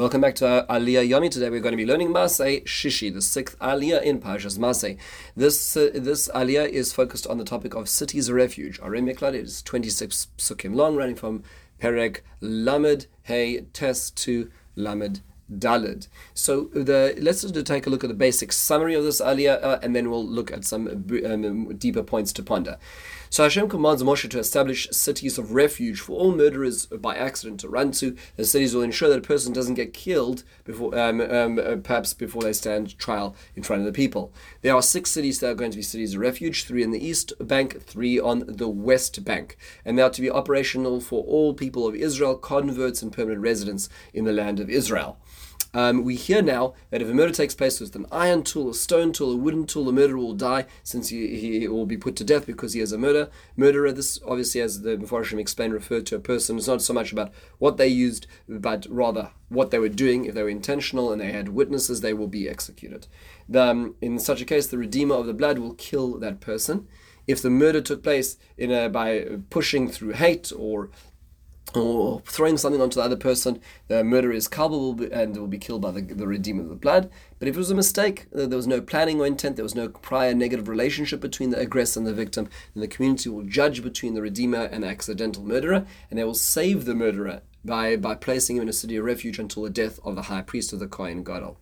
Welcome back to our Aliyah Yomi. Today we're going to be learning Massei Shishi, the sixth Aliyah in Parshas Massei. This uh, this Aliyah is focused on the topic of cities of refuge. Arei Miklat is 26 psukim long, running from Perek Lamed Hey Tes to Lamed Dalid. So the let's just take a look at the basic summary of this aliyah, uh, and then we'll look at some um, deeper points to ponder. So Hashem commands Moshe to establish cities of refuge for all murderers by accident to run to. The cities will ensure that a person doesn't get killed before, um, um, uh, perhaps before they stand trial in front of the people. There are six cities that are going to be cities of refuge: three in the east bank, three on the west bank, and they are to be operational for all people of Israel, converts and permanent residents in the land of Israel. Um, we hear now that if a murder takes place with an iron tool, a stone tool, a wooden tool, the murderer will die since he, he will be put to death because he is a murder murderer. This obviously, as the Mefarshim explained, referred to a person. It's not so much about what they used, but rather what they were doing. If they were intentional and they had witnesses, they will be executed. The, um, in such a case, the redeemer of the blood will kill that person. If the murder took place in a, by pushing through hate or or throwing something onto the other person, the murderer is culpable and will be killed by the, the redeemer of the blood. But if it was a mistake, uh, there was no planning or intent, there was no prior negative relationship between the aggressor and the victim, then the community will judge between the redeemer and the accidental murderer, and they will save the murderer by, by placing him in a city of refuge until the death of the high priest of the Kohen Gadol.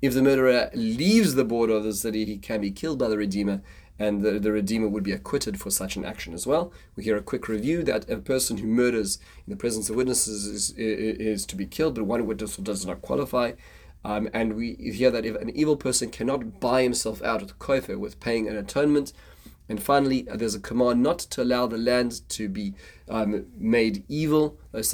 If the murderer leaves the border of the city, he can be killed by the redeemer, and the, the Redeemer would be acquitted for such an action as well. We hear a quick review that a person who murders in the presence of witnesses is, is, is to be killed, but one witness does not qualify. Um, and we hear that if an evil person cannot buy himself out with kofer, with paying an atonement, and finally, uh, there's a command not to allow the land to be um, made evil. It's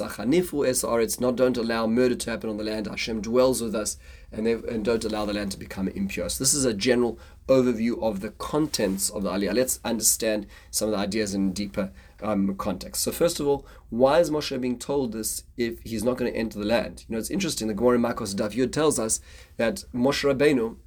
not don't allow murder to happen on the land. Hashem dwells with us, and, and don't allow the land to become impure. So this is a general overview of the contents of the Aliyah. Let's understand some of the ideas in deeper um, context. So first of all, why is Moshe being told this if he's not going to enter the land? You know, it's interesting. The Gemara in Makos Daf Yud tells us that Moshe Rabbeinu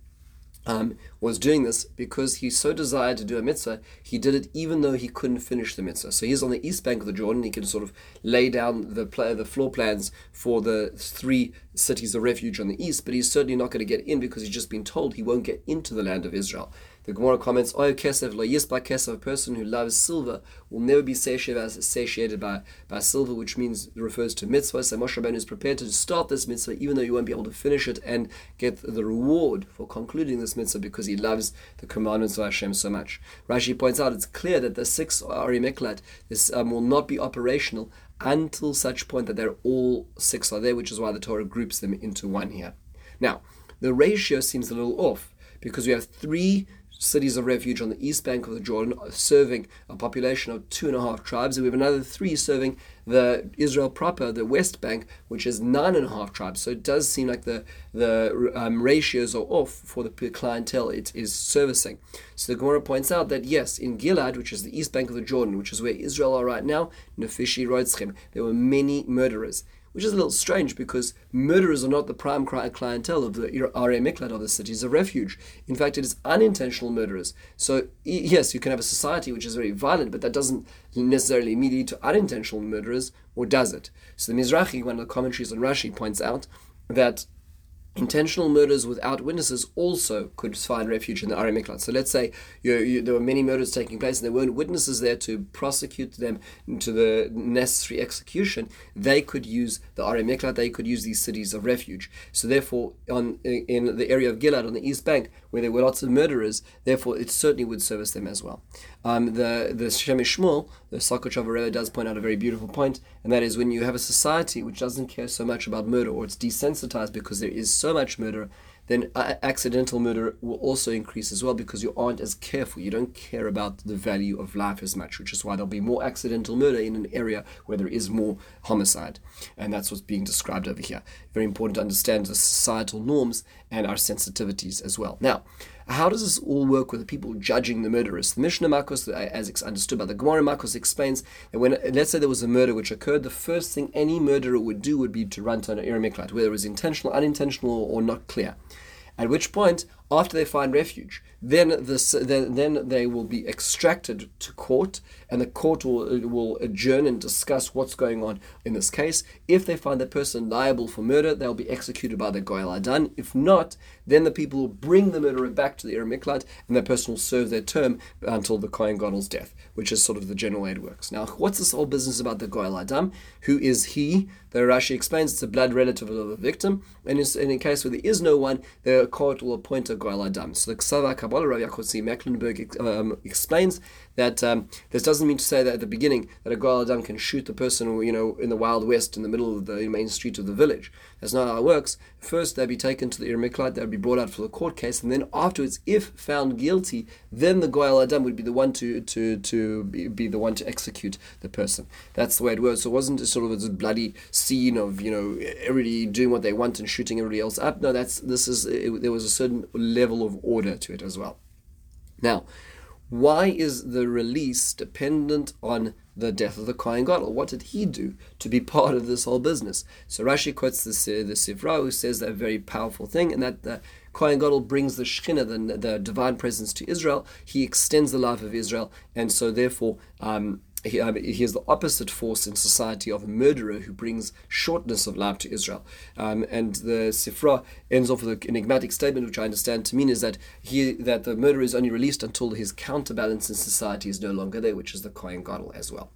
um, was doing this because he so desired to do a mitzvah, he did it even though he couldn't finish the mitzvah. So he's on the east bank of the Jordan, he can sort of lay down the, pl- the floor plans for the three cities of refuge on the east, but he's certainly not going to get in because he's just been told he won't get into the land of Israel. The Gemara comments, Oy kesef lo yisba kesef, a person who loves silver will never be satiated, by, by silver, which means refers to mitzvah. So Moshe Rabbeinu is prepared to start this mitzvah even though you won't be able to finish it and get the reward for concluding this mitzvah because he loves the commandments of Hashem so much. Rashi points out it's clear that the six Arei Miklat this um, will not be operational until such point that they're all six are there, which is why the Torah groups them into one here. Now, the ratio seems a little off because we have three cities of refuge on the east bank of the Jordan, serving a population of two and a half tribes. And we have another three serving the Israel proper, the west bank, which is nine and a half tribes. So it does seem like the the um, ratios are off for the clientele it is servicing. So the Gemara points out that yes, in Gilad, which is the east bank of the Jordan, which is where Israel are right now, Nefishi Rotzchim, there were many murderers which is a little strange because murderers are not the prime clientele of the Arei Miklat or the cities of refuge. In fact, it is unintentional murderers. So, yes, you can have a society which is very violent, but that doesn't necessarily lead to unintentional murderers, or does it? So, the Mizrahi, one of the commentaries on Rashi, points out that intentional murders without witnesses also could find refuge in the Arei Miklat. So let's say you, you, there were many murders taking place and there weren't witnesses there to prosecute them to the necessary execution. They could use the Arei Miklat, they could use these cities of refuge. So therefore, on in the area of Gilad on the east bank, where there were lots of murderers, therefore it certainly would service them as well. Um, the the Shem MiShmuel, the Sochatchov Rebbe does point out a very beautiful point, and that is when you have a society which doesn't care so much about murder or it's desensitized because there is so much murder, then accidental murder will also increase as well because you aren't as careful. You don't care about the value of life as much, which is why there'll be more accidental murder in an area where there is more homicide. And that's what's being described over here. Very important to understand the societal norms and our sensitivities as well. Now, how does this all work with the people judging the murderers? The Mishnah Makos, as understood by the Gemara Makos, explains that when, let's say there was a murder which occurred, the first thing any murderer would do would be to run to an Arei Miklat, whether it was intentional, unintentional, or not clear. At which point, After they find refuge, then this then, then they will be extracted to court, and the court will will adjourn and discuss what's going on in this case. If they find the person liable for murder, they'll be executed by the Goel Adam. If not, then the people will bring the murderer back to the Ir Miklat, and that person will serve their term until the Kohen Gadol's death, which is sort of the general way it works. Now, what's this whole business about the Goel Adam? Who is he? The Rashi explains it's a blood relative of the victim, and in a case where there is no one, the court will appoint a Goel Adam. So the Ksava Kabbalah, Rav Yaakov Mecklenburg um, explains that um, this doesn't mean to say that at the beginning that a Goel Adam can shoot the person, you know, in the Wild West in the middle of the main street of the village. That's not how it works. First, they'd be taken to the Ir Miklat, they'd be brought out for the court case, and then afterwards, if found guilty, then the Goel Adam would be the one to to to be, be the one to execute the person. That's the way it works. So it wasn't sort of a bloody scene of you know everybody doing what they want and shooting everybody else up. No, that's this is it, there was a certain level of order to it as well. Now, why is the release dependent on the death of the Kohen Gadol? What did he do to be part of this whole business? So Rashi quotes the, the Sifra, who says that very powerful thing, and that the Kohen Gadol brings the Shekhinah, the, the divine presence to Israel. He extends the life of Israel, and so therefore um, he, um, he is the opposite force in society of a murderer who brings shortness of life to Israel. Um, and the Sifra ends off with an enigmatic statement, which I understand to mean is that he that the murderer is only released until his counterbalance in society is no longer there, which is the Kohen Gadol as well.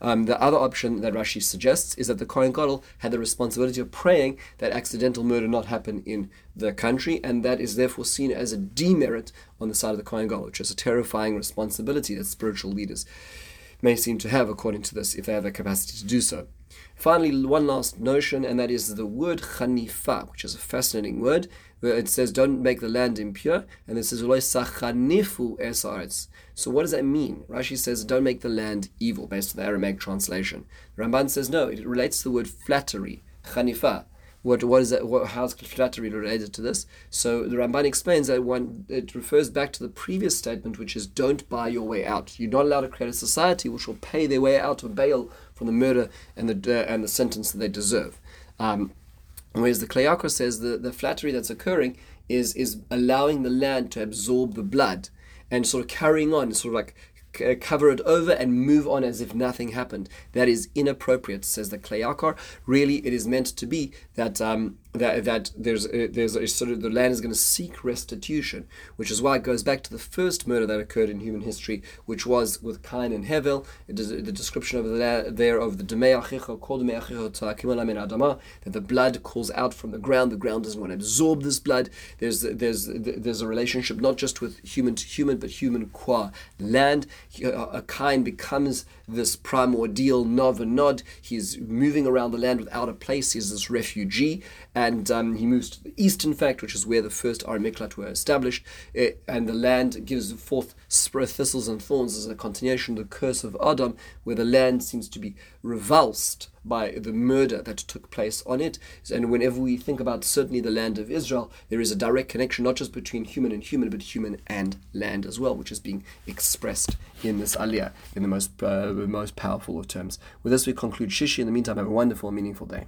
Um, the other option that Rashi suggests is that the Kohen Gadol had the responsibility of praying that accidental murder not happen in the country, and that is therefore seen as a demerit on the side of the Kohen Gadol, which is a terrifying responsibility that spiritual leaders may seem to have, according to this, if they have the capacity to do so. Finally, one last notion, and that is the word chanifa, which is a fascinating word. Where it says, "Don't make the land impure," and it says, sachanifu esaretz." So, what does that mean? Rashi says, "Don't make the land evil," based on the Aramaic translation. Ramban says, "No, it relates to the word flattery, chanifa." What what is that? What, how's flattery related to this? So the Ramban explains that one it refers back to the previous statement, which is don't buy your way out. You're not allowed to create a society which will pay their way out of bail from the murder and the uh, and the sentence that they deserve. Um, whereas the Kli Yakar says the, the flattery that's occurring is is allowing the land to absorb the blood and sort of carrying on, sort of like uh, cover it over and move on as if nothing happened. That is inappropriate, says the Kli Yakar. Really, it is meant to be that um, that, that there's a, there's a sort of the land is going to seek restitution, which is why it goes back to the first murder that occurred in human history, which was with Cain and Hevel. It is the description of the, there of the that the blood calls out from the ground. The ground doesn't want to absorb this blood. There's there's there's a relationship not just with human to human, but human qua land. Uh, a Cain becomes this primordial nov and nod. He's moving around the land without a place. He's this refugee and um, he moves to the east, in fact, which is where the first Ar Miklat were established, it, and the land gives forth thistles and thorns as a continuation of the curse of Adam, where the land seems to be revulsed by the murder that took place on it. And whenever we think about certainly the land of Israel, there is a direct connection not just between human and human, but human and land as well, which is being expressed in this aliyah in the most uh, most powerful of terms. With this, we conclude Shishi. In the meantime, have a wonderful, meaningful day.